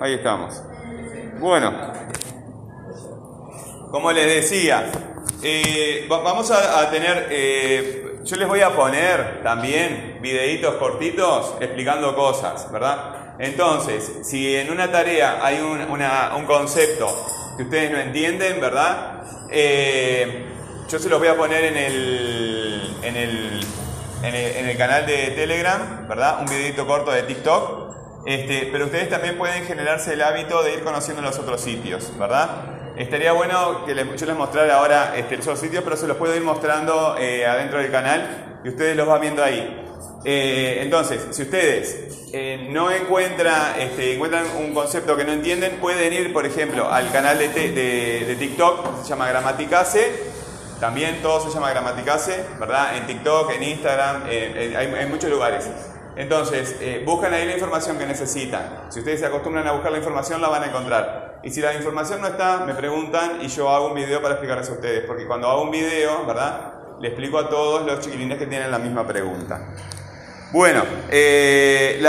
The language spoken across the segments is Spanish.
ahí estamos. Bueno, como les decía, eh, va- vamos a, tener, eh, yo les voy a poner también videitos cortitos explicando cosas, ¿verdad? Entonces, si en una tarea hay un, un concepto que ustedes no entienden, ¿verdad? Eh, yo se los voy a poner en el, en el, en el, en el canal de Telegram, ¿verdad? Un videito corto de TikTok. Este, pero ustedes también pueden generarse el hábito de ir conociendo los otros sitios, ¿verdad? Estaría bueno que les- yo les mostrara ahora este, los otros sitios, pero se los puedo ir mostrando eh, adentro del canal y ustedes los van viendo ahí. Eh, entonces, si ustedes eh, no encuentran, este, encuentran un concepto que no entienden, pueden ir, por ejemplo, al canal de, de- de TikTok, se llama Gramaticase, también todo se llama Gramaticase, ¿verdad? En TikTok, en Instagram, eh, hay, hay muchos lugares. Entonces, eh, buscan ahí la información que necesitan. Si ustedes se acostumbran a buscar la información, la van a encontrar. Y si la información no está, me preguntan y yo hago un video para explicarles a ustedes. Porque cuando hago un video, ¿verdad? Le explico a todos los chiquilines que tienen la misma pregunta. Bueno, eh,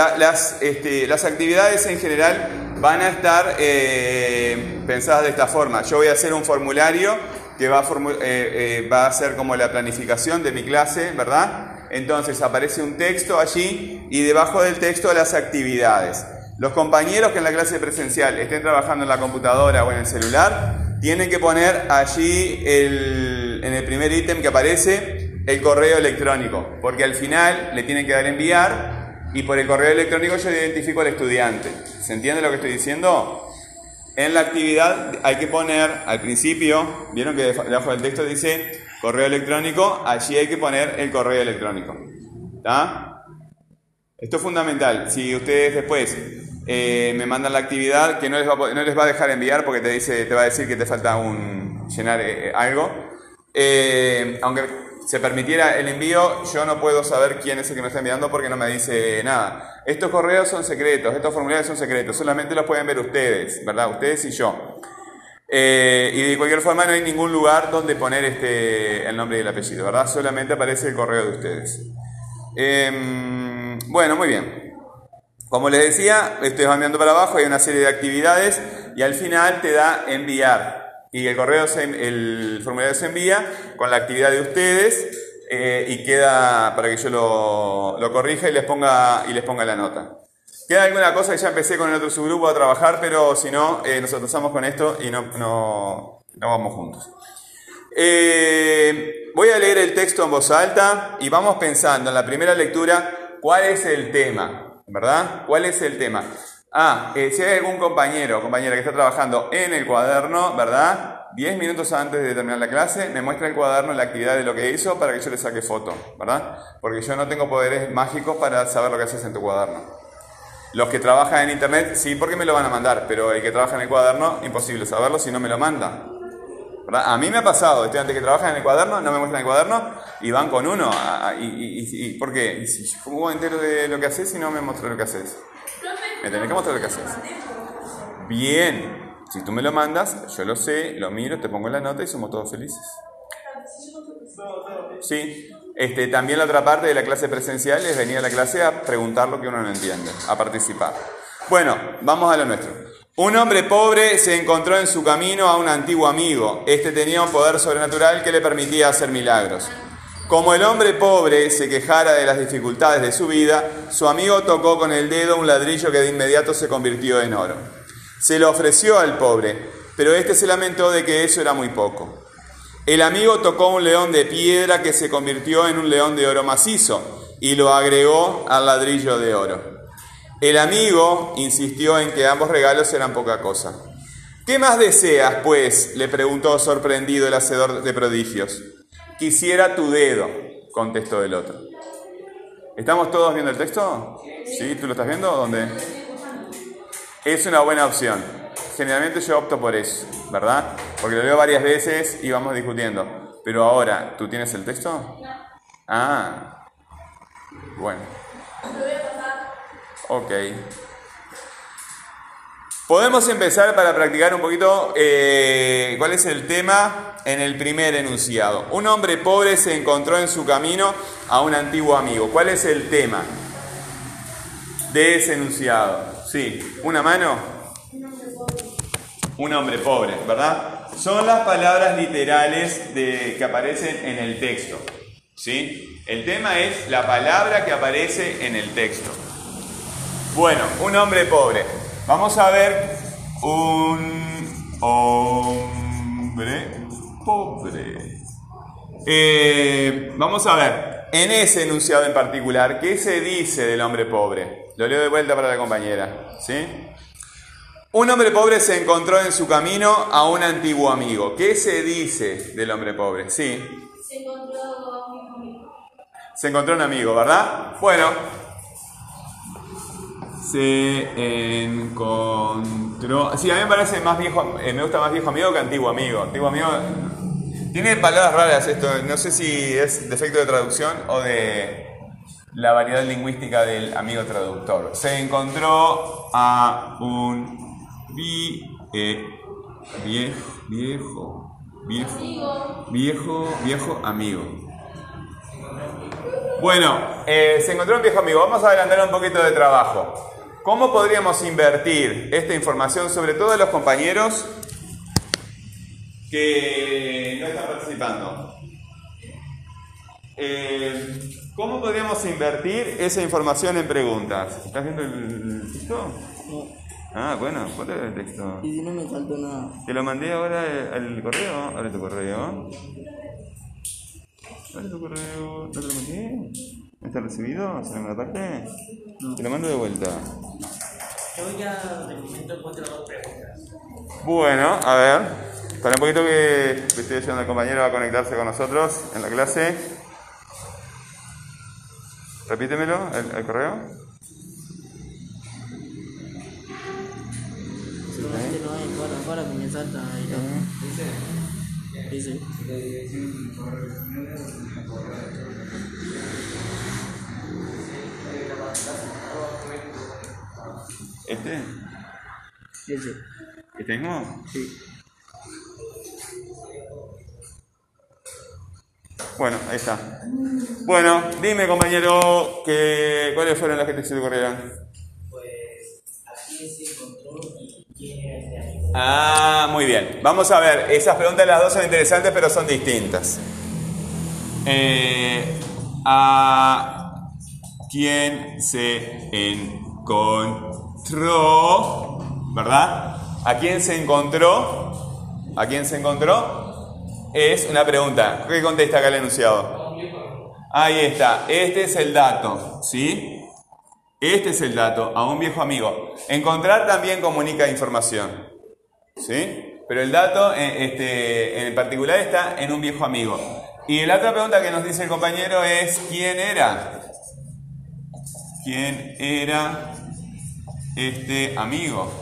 este, las actividades en general van a estar eh, pensadas de esta forma. Yo voy a hacer un formulario que va a, formu- eh, va a ser como la planificación de mi clase, ¿verdad? Entonces aparece un texto allí y debajo del texto las actividades. Los compañeros que en la clase presencial estén trabajando en la computadora o en el celular, tienen que poner allí en el primer ítem que aparece el correo electrónico, porque al final le tienen que dar enviar y por el correo electrónico yo identifico al estudiante. ¿Se entiende lo que estoy diciendo? En la actividad hay que poner al principio, vieron que debajo del texto dice correo electrónico, allí hay que poner el correo electrónico. ¿Está? Esto es fundamental. Si ustedes después eh, me mandan la actividad, que no les, va no les va a dejar enviar porque te, dice, te va a decir que te falta un, llenar eh, algo, eh, aunque se permitiera el envío, yo no puedo saber quién es el que me está enviando porque no me dice nada. Estos correos son secretos, estos formularios son secretos, solamente los pueden ver ustedes, ¿verdad? Ustedes y yo. Eh, y de cualquier forma no hay ningún lugar donde poner este, el nombre y el apellido, ¿verdad? Solamente aparece el correo de ustedes. Em, bueno, muy bien. Como les decía, van viendo para abajo, hay una serie de actividades y al final te da enviar. Y el correo, se- el formulario se envía con la actividad de ustedes eh, y queda para que yo lo, lo corrija y les, ponga, y les ponga la nota. Queda alguna cosa que ya empecé con el otro subgrupo a trabajar, pero si no, eh, nos atrasamos con esto y no, no, no vamos juntos. Eh, voy a leer el texto en voz alta y vamos pensando en la primera lectura cuál es el tema, ¿verdad? ¿Cuál es el tema? Ah, eh, si hay algún compañero o compañera que está trabajando en el cuaderno, ¿verdad? Diez minutos antes de terminar la clase, me muestra el cuaderno la actividad de lo que hizo para que yo le saque foto, ¿verdad? Porque yo no tengo poderes mágicos para saber lo que haces en tu cuaderno. Los que trabajan en internet, sí, porque me lo van a mandar, pero el que trabaja en el cuaderno, imposible saberlo si no me lo manda. ¿Verdad? A mí me ha pasado, estudiantes que trabajan en el cuaderno, no me muestran el cuaderno y van con uno. a- a- y, y- y- ¿Por qué? Si ¿Cómo entero de lo que haces si no me muestro lo que haces? Me tenés que mostrar lo que haces. Bien. Si tú me lo mandas, yo lo sé, lo miro, te pongo la nota y somos todos felices. Sí. Este, también la otra parte de la clase presencial es venir a la clase a preguntar lo que uno no entiende, a participar. Bueno, vamos a lo nuestro. Un hombre pobre se encontró en su camino a un antiguo amigo. Este tenía un poder sobrenatural que le permitía hacer milagros. Como el hombre pobre se quejara de las dificultades de su vida, su amigo tocó con el dedo un ladrillo que de inmediato se convirtió en oro. Se lo ofreció al pobre, pero este se lamentó de que eso era muy poco. El amigo tocó un león de piedra que se convirtió en un león de oro macizo y lo agregó al ladrillo de oro. El amigo insistió en que ambos regalos eran poca cosa. ¿Qué más deseas, pues? le preguntó sorprendido el hacedor de prodigios. Quisiera tu dedo, contestó el otro. ¿Estamos todos viendo el texto? ¿Sí? ¿Tú lo estás viendo? ¿Dónde? Es una buena opción. Generalmente yo opto por eso, ¿verdad? Porque lo leo varias veces y vamos discutiendo. Pero ahora, ¿tú tienes el texto? Ah, bueno. Ok. Podemos empezar para practicar un poquito eh, cuál es el tema en el primer enunciado. Un hombre pobre se encontró en su camino a un antiguo amigo. ¿Cuál es el tema de ese enunciado? Sí, una mano. Un hombre pobre, ¿verdad? Son las palabras literales de, que aparecen en el texto. ¿Sí? El tema es la palabra que aparece en el texto. Bueno, un hombre pobre. Vamos a ver un hombre pobre. Eh, vamos a ver, en ese enunciado en particular, ¿qué se dice del hombre pobre? Lo leo de vuelta para la compañera. ¿sí? Un hombre pobre se encontró en su camino a un antiguo amigo. ¿Qué se dice del hombre pobre? Sí. Se encontró un amigo. Se encontró un amigo, ¿verdad? Bueno. Se encontró. Sí, a mí me parece más viejo. eh, me gusta más viejo amigo que antiguo amigo. Antiguo amigo. Tiene palabras raras esto. No sé si es defecto de traducción o de la variedad lingüística del amigo traductor. Se encontró a un vi- eh, viejo, viejo, viejo, viejo, viejo amigo. Bueno, eh, se encontró un viejo amigo. Vamos a adelantar un poquito de trabajo. ¿Cómo podríamos invertir esta información sobre todo los compañeros que no están participando? Eh, ¿Cómo podríamos invertir esa información en preguntas? ¿Estás viendo el texto? No, Ah, bueno, ¿cuál era el texto? y si no me saltó nada. Te lo mandé ahora al correo. Abre tu correo. Abre tu correo. ¿No te lo mandé? ¿Está recibido? ¿Se lo mandaste? No. Te lo mando de vuelta. Yo ya de momento encuentro dos preguntas. Bueno, a ver. Para un poquito que que estoy ayudando al compañero a conectarse con nosotros en la clase. Repítemelo, el, el correo. Para, salta ahí. ¿no? Dice. ¿Este? Dice. ¿Este mismo? Sí. Bueno, ahí está. Bueno, dime compañero, que, ¿cuáles fueron las que te ocurrieron? Ah, muy bien. Vamos a ver, esas preguntas las dos son interesantes, pero son distintas. Eh, ¿A quién se encontró? ¿Verdad? ¿A quién se encontró? ¿A quién se encontró? Es una pregunta. ¿Qué contesta acá el enunciado? Ahí está. Este es el dato, ¿sí? Este es el dato, a un viejo amigo. Encontrar también comunica información. ¿Sí? Pero el dato eh, este, en particular está en un viejo amigo. Y la otra pregunta que nos dice el compañero es, ¿quién era? ¿Quién era este amigo?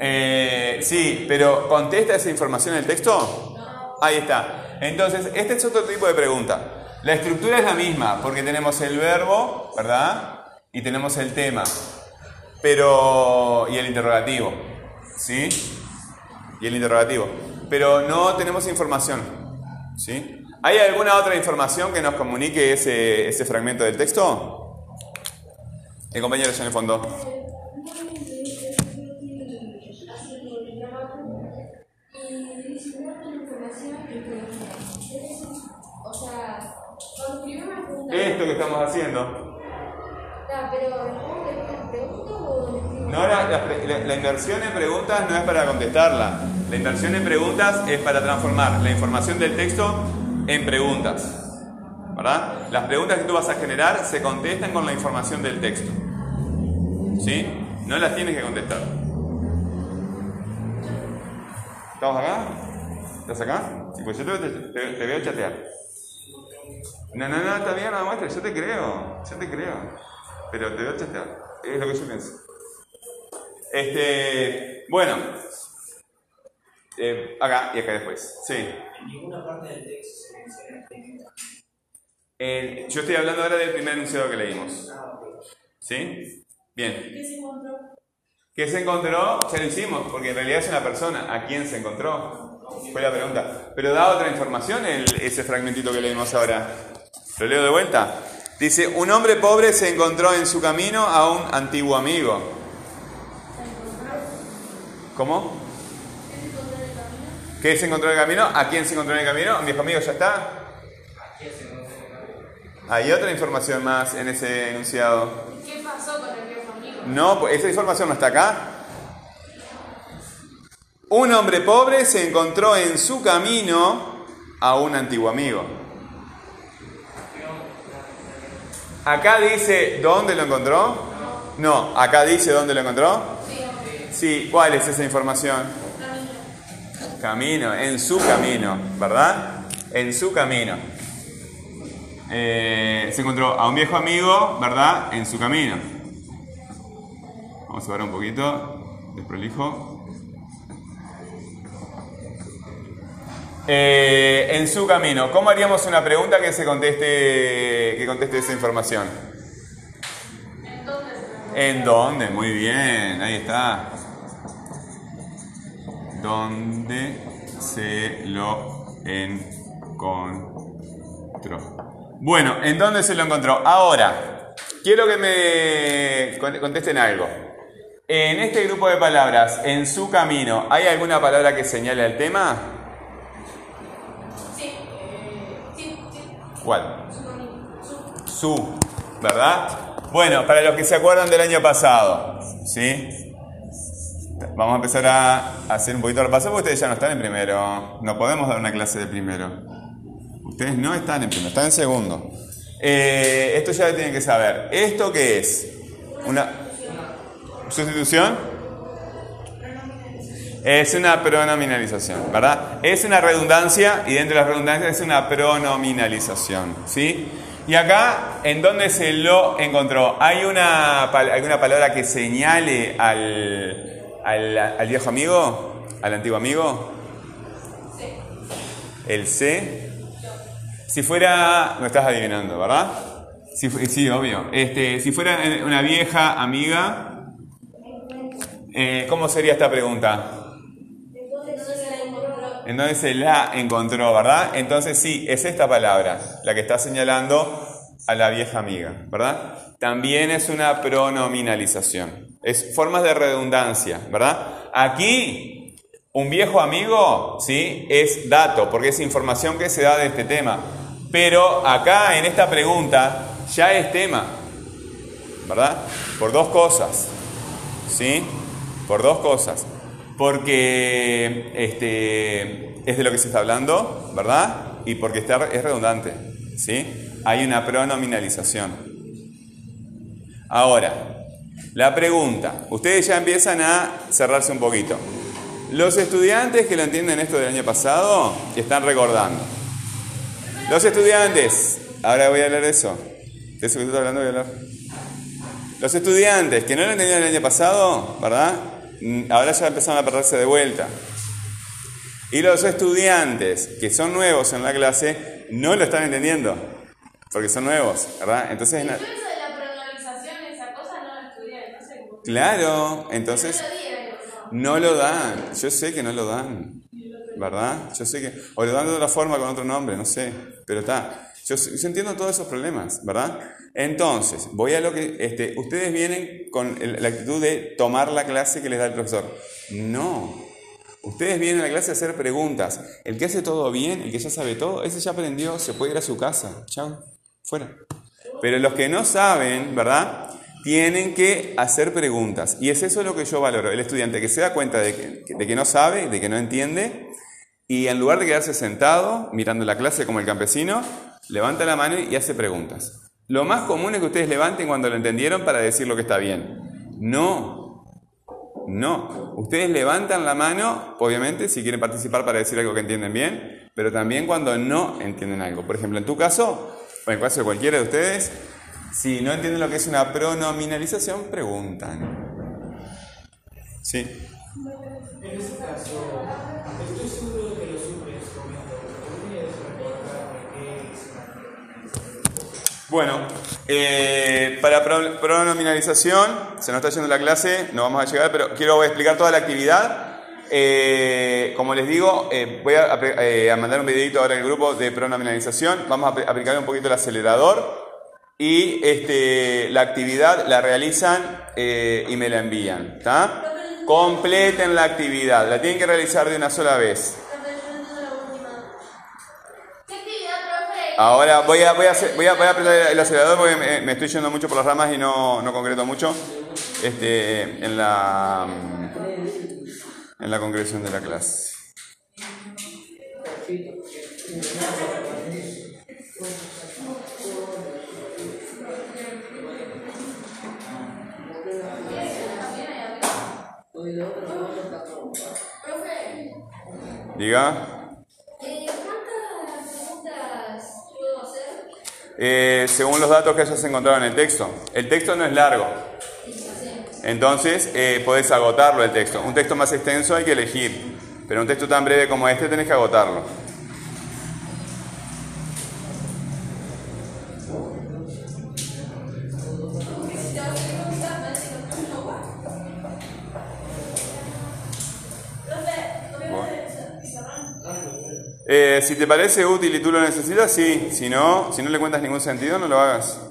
Eh, sí, pero ¿contesta esa información en el texto? Ahí está. Entonces, este es otro tipo de pregunta. La estructura es la misma, porque tenemos el verbo, ¿verdad? Y tenemos el tema. Pero. y el interrogativo. ¿Sí? Y el interrogativo. Pero no tenemos información. ¿Sí? ¿Hay alguna otra información que nos comunique ese, ese fragmento del texto? El compañero allá en el fondo. Esto que estamos haciendo. Pero No, la, la inversión en preguntas no es para contestarla. La inversión en preguntas es para transformar la información del texto en preguntas. ¿Verdad? Las preguntas que tú vas a generar se contestan con la información del texto. ¿Sí? No las tienes que contestar. ¿Estamos acá? ¿Estás acá? Sí, pues yo te, te- te- veo chatear. No, no, no, está bien, no muestres, yo te creo, yo te creo. Pero te veo chatear, es lo que yo pienso. Este, bueno, Eh, acá y acá después. Sí. En ninguna parte del texto se menciona este. Eh, yo estoy hablando ahora del primer enunciado que leímos. Ah. ¿Sí? Bien. ¿Qué se encontró? ¿Qué se encontró? Ya lo hicimos, porque en realidad es una persona. ¿A quién se encontró? Fue la pregunta. Pero da otra información el- ese fragmentito que leímos ahora. Lo leo de vuelta. Dice, un hombre pobre se encontró en su camino a un antiguo amigo. ¿Cómo? ¿Es encontrar el camino? ¿Qué se encontró en el camino? ¿A quién se encontró en el camino? ¿Un viejo amigo ya está? Hay otra información más en ese enunciado. ¿Qué pasó con el viejo amigo? No, pues, esa información no está acá. Un hombre pobre se encontró en su camino a un antiguo amigo. Acá dice dónde lo encontró. No, acá dice dónde lo encontró. Sí, ¿cuál es esa información? Camino, en su camino, ¿verdad? En su camino. Eh, se encontró a un viejo amigo, ¿verdad? En su camino. Vamos a ver un poquito, desprolijo. Eh, en su camino, ¿cómo haríamos una pregunta que se conteste, que conteste esa información? ¿En dónde? Muy bien, ahí está. ¿Dónde se lo encontró? Bueno, ¿en dónde se lo encontró? Ahora, quiero que me con- contesten algo. En este grupo de palabras, en su camino, ¿hay alguna palabra que señale el tema? Sí, eh, sí, sí. ¿Cuál? Su. Su. Su, ¿verdad? Bueno, para los que se acuerdan del año pasado, ¿sí? Vamos a empezar a hacer un poquito de repaso porque ustedes ya no están en primero. No podemos dar una clase de primero. Ustedes no están en primero, están en segundo. Eh, esto ya lo tienen que saber. ¿Esto qué es? Una sustitución. Es una pronominalización, ¿verdad? Es una redundancia y dentro de las redundancias es una pronominalización, ¿sí? Y acá, ¿en dónde se lo encontró? ¿Hay una, alguna palabra que señale al, al, al viejo amigo? ¿Al antiguo amigo? El C. Si fuera, no estás adivinando, ¿verdad? Si sí, obvio. Este, si fuera eh, una vieja amiga, eh, ¿cómo sería esta pregunta? Entonces se la encontró. ¿verdad? Entonces sí, es esta palabra la que está señalando a la vieja amiga, ¿verdad? También es una pronominalización. Es formas de redundancia, ¿verdad? Aquí, un viejo amigo, ¿sí? Es dato, porque es información que se da de este tema. Pero acá, en esta pregunta, ya es tema, ¿verdad? Por dos cosas. ¿Sí? Por dos cosas. Porque este, es de lo que se está hablando, ¿verdad? Y porque está, es redundante. ¿Sí? Hay una pronominalización. Ahora, la pregunta. Ustedes ya empiezan a cerrarse un poquito. Los estudiantes que lo entienden esto del año pasado están recordando. Los estudiantes, ahora voy a hablar de eso. De eso que estás hablando voy a hablar. Los estudiantes que no lo entendieron el año pasado, ¿verdad? Mm, Ahora ya empezaron a perderse de vuelta. Y los estudiantes que son nuevos en la clase no lo están entendiendo, porque son nuevos, ¿verdad? Entonces, eso de la esa cosa no la estudié, no sé claro, entonces lo no lo dan. Yo sé que no lo dan, ¿verdad? Yo sé que, o lo dan de otra forma con otro nombre, no sé, pero está. Yo, yo entiendo todos esos problemas, ¿verdad? Entonces, voy a lo que, este, ustedes vienen con la actitud de tomar la clase que les da el profesor. No. Ustedes vienen a la clase a hacer preguntas. El que hace todo bien, el que ya sabe todo, ese ya aprendió, se puede ir a su casa. Chao, fuera. Pero los que no saben, ¿verdad? Tienen que hacer preguntas. Y es eso lo que yo valoro. El estudiante que se da cuenta de que, de que no sabe, de que no entiende, y en lugar de quedarse sentado mirando la clase como el campesino, levanta la mano y hace preguntas. Lo más común es que ustedes levanten cuando lo entendieron para decir lo que está bien. No, no. Ustedes levantan la mano, obviamente, si quieren participar para decir algo que entienden bien, pero también cuando no entienden algo. Por ejemplo, en tu caso, o en el caso de cualquiera de ustedes, si no entienden lo que es una pronominalización, preguntan. Sí. En este caso, estoy seguro de que lo supe en su momento, pero ¿podrías recordarme qué es una Bueno, eh, para pro- pronominalización, se nos está yendo la clase, no vamos a llegar, pero quiero explicar toda la actividad. Eh, como les digo, eh, voy eh, a mandar un videito ahora el grupo de pronominalización. Vamos a apl- aplicar un poquito el acelerador y este, la actividad la realizan y me la envían. Pero Completen la actividad. La tienen que realizar de una sola vez. Ahora voy a, voy a, hacer- voy a, voy apretar el acelerador porque me, estoy yendo mucho por las ramas y no, no concreto mucho este, en, la, en la concreción de la clase. Diga. eh, ¿cuántas preguntas puedo hacer? Eh, según los datos que hayas encontrado en el texto. El texto no es largo. Entonces, eh, podés agotarlo el texto. Un texto más extenso hay que elegir. Pero un texto tan breve como este tenés que agotarlo. Eh, si te parece útil y tú lo necesitas, sí. Si no, si no le cuentas ningún sentido, no lo hagas.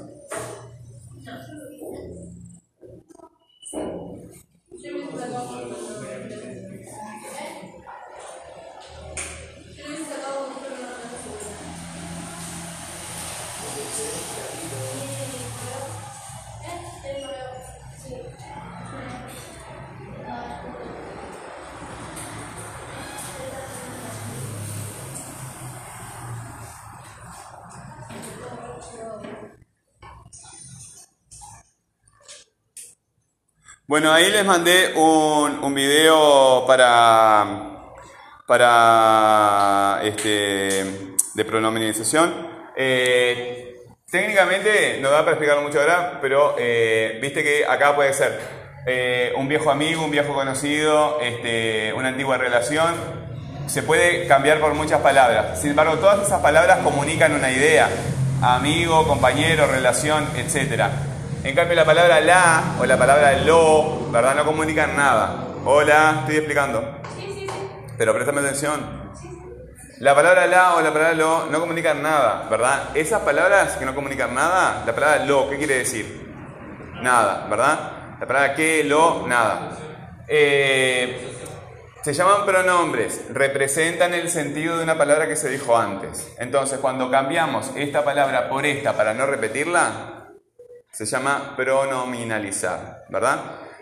Bueno, ahí les mandé un, un video para, para este, de pronominalización. Eh, técnicamente no da para explicarlo mucho ahora, pero eh, viste que acá puede ser eh, un viejo amigo, un viejo conocido, este, una antigua relación. Se puede cambiar por muchas palabras. Sin embargo, todas esas palabras comunican una idea. Amigo, compañero, relación, etcétera. En cambio, la palabra la o la palabra lo, ¿verdad? No comunican nada. Hola, estoy explicando. Pero préstame atención. La palabra la o la palabra lo no comunican nada, ¿verdad? Esas palabras que no comunican nada, la palabra lo, ¿qué quiere decir? Nada, ¿verdad? La palabra que, lo, nada. Eh, se llaman pronombres, representan el sentido de una palabra que se dijo antes. Entonces, cuando cambiamos esta palabra por esta para no repetirla, se llama pronominalizar, ¿verdad?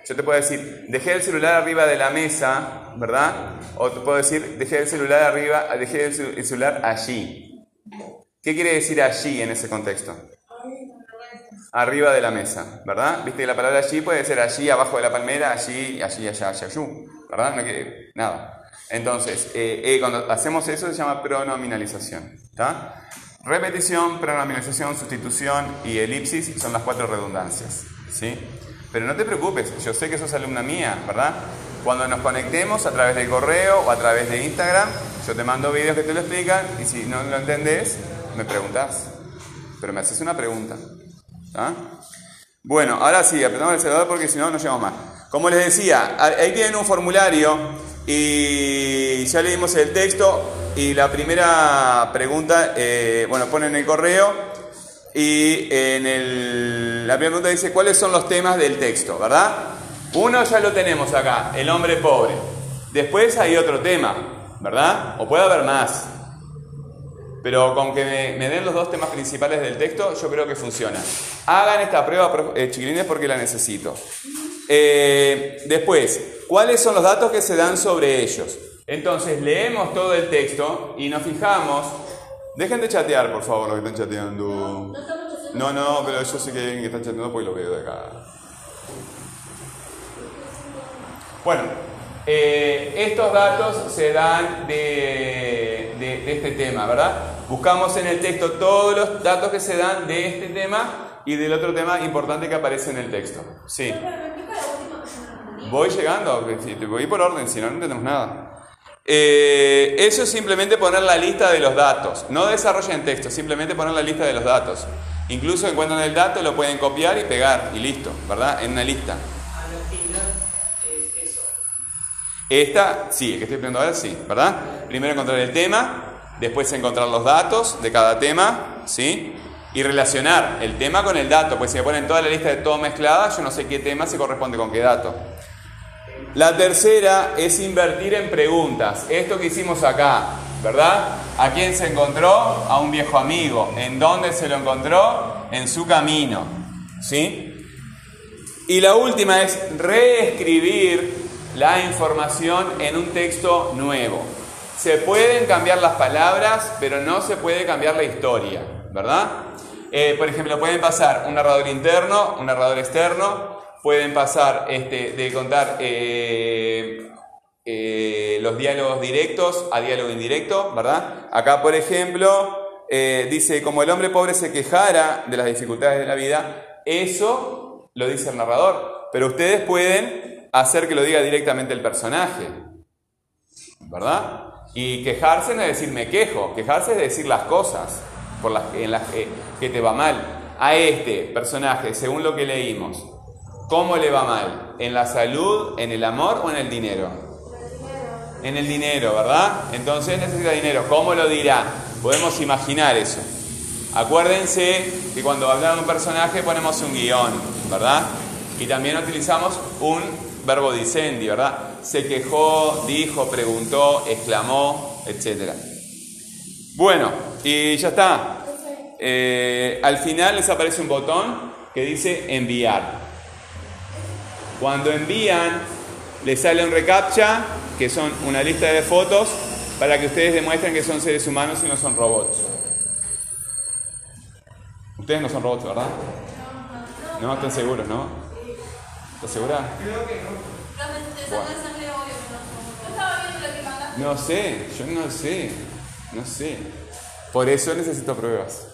Yo te puedo decir, dejé el celular arriba de la mesa, ¿verdad? O te puedo decir, dejé el celular arriba, dejé el celu- el celular allí. ¿Qué quiere decir allí en ese contexto? Arriba de la mesa, ¿verdad? Viste que la palabra allí puede ser allí, abajo de la palmera, allí, allí, allá, allá, allú, ¿verdad? No quiere nada. Entonces, eh, eh, cuando hacemos eso se llama pronominalización, ¿está? Repetición, pronominalización, sustitución y elipsis son las cuatro redundancias, ¿sí? Pero no te preocupes, yo sé que sos alumna mía, ¿verdad? Cuando nos conectemos a través del correo o a través de Instagram, yo te mando videos que te lo explican y si no lo entendés, me preguntas. Pero me haces una pregunta. ¿tá? Bueno, ahora sí, apretamos el acelerador porque si no, no llegamos más. Como les decía, ahí tienen un formulario y ya leímos el texto y la primera pregunta, eh, bueno, ponen el correo y en el, la primera pregunta dice cuáles son los temas del texto, ¿verdad? Uno ya lo tenemos acá, el hombre pobre. Después hay otro tema, ¿verdad? O puede haber más. Pero con que me, den los dos temas principales del texto, yo creo que funciona. Hagan esta prueba, eh, chiquilines, porque la necesito. Eh, después, ¿cuáles son los datos que se dan sobre ellos? Entonces, leemos todo el texto y nos fijamos. Dejen de chatear, por favor, los que están chateando. No, no, pero yo sé que hay alguien que está chateando porque lo veo de acá. Bueno, eh, estos datos se dan de, de- de este tema, ¿verdad? Buscamos en el texto todos los datos que se dan de este tema y del otro tema importante que aparece en el texto. Sí. Voy llegando, voy por orden, si no, no entendemos nada. Eh, eso es simplemente poner la lista de los datos. No desarrollen texto, simplemente poner la lista de los datos. Incluso encuentran el dato, lo pueden copiar y pegar y listo, ¿verdad? En una lista. A la actividad es eso. Esta, sí, el que estoy aprendiendo ahora, sí, ¿verdad? Primero encontrar el tema, después encontrar los datos de cada tema, ¿sí? Y relacionar el tema con el dato, pues si me ponen toda la lista de todo mezclada, yo no sé qué tema se corresponde con qué dato. La tercera es invertir en preguntas. Esto que hicimos acá, ¿verdad? ¿A quién se encontró? A un viejo amigo. ¿En dónde se lo encontró? En su camino. ¿Sí? Y la última es reescribir la información en un texto nuevo. Se pueden cambiar las palabras, pero no se puede cambiar la historia, ¿verdad? Eh, por ejemplo, pueden pasar un narrador interno, un narrador externo, pueden pasar este, de contar eh, eh, los diálogos directos a diálogo indirecto, ¿verdad? Acá, por ejemplo, dice, como el hombre pobre se quejara de las dificultades de la vida, eso lo dice el narrador, pero ustedes pueden hacer que lo diga directamente el personaje, ¿verdad? Y quejarse no es decir me quejo, quejarse es decir las cosas en las que, que te va mal. A este personaje, según lo que leímos, ¿cómo le va mal? ¿En la salud, en el amor o en el dinero? En el dinero, ¿verdad? Entonces necesita dinero. ¿Cómo lo dirá? Podemos imaginar eso. Acuérdense que cuando hablamos de un personaje ponemos un guion, ¿verdad? Y también utilizamos un verbo dicendi, ¿verdad? Se quejó, dijo, preguntó, exclamó, etc. Bueno, y ya está. Eh, al final les aparece un botón que dice enviar. Cuando envían, les sale un recaptcha, que son una lista de fotos, para que ustedes demuestren que son seres humanos y no son robots. Ustedes no son robots, ¿verdad? No, están seguros, ¿no? ¿Estás segura? Creo que no. No sé, yo no sé, no sé. Por eso necesito pruebas.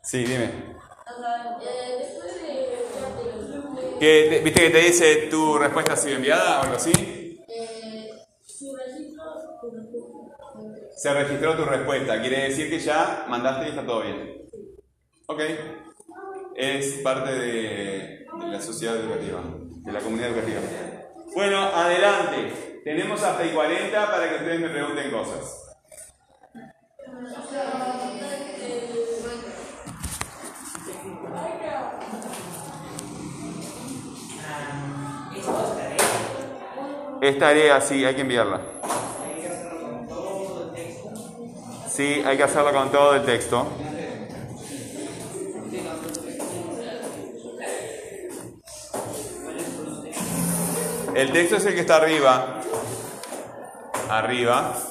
Sí, dime. Eh, después de enviarte ¿Qué te- ¿Viste que te dice tu respuesta ha sido enviada o algo así? eh. Se registró tu respuesta, quiere decir que ya mandaste y está todo bien. Ok. Es parte de, de la sociedad educativa, de la comunidad educativa. Bueno, adelante. Tenemos hasta y 40 para que ustedes me pregunten cosas. Es tarea. Sí, hay que enviarla. Sí, hay que hacerlo con todo el texto. El texto es el que está arriba. Arriba.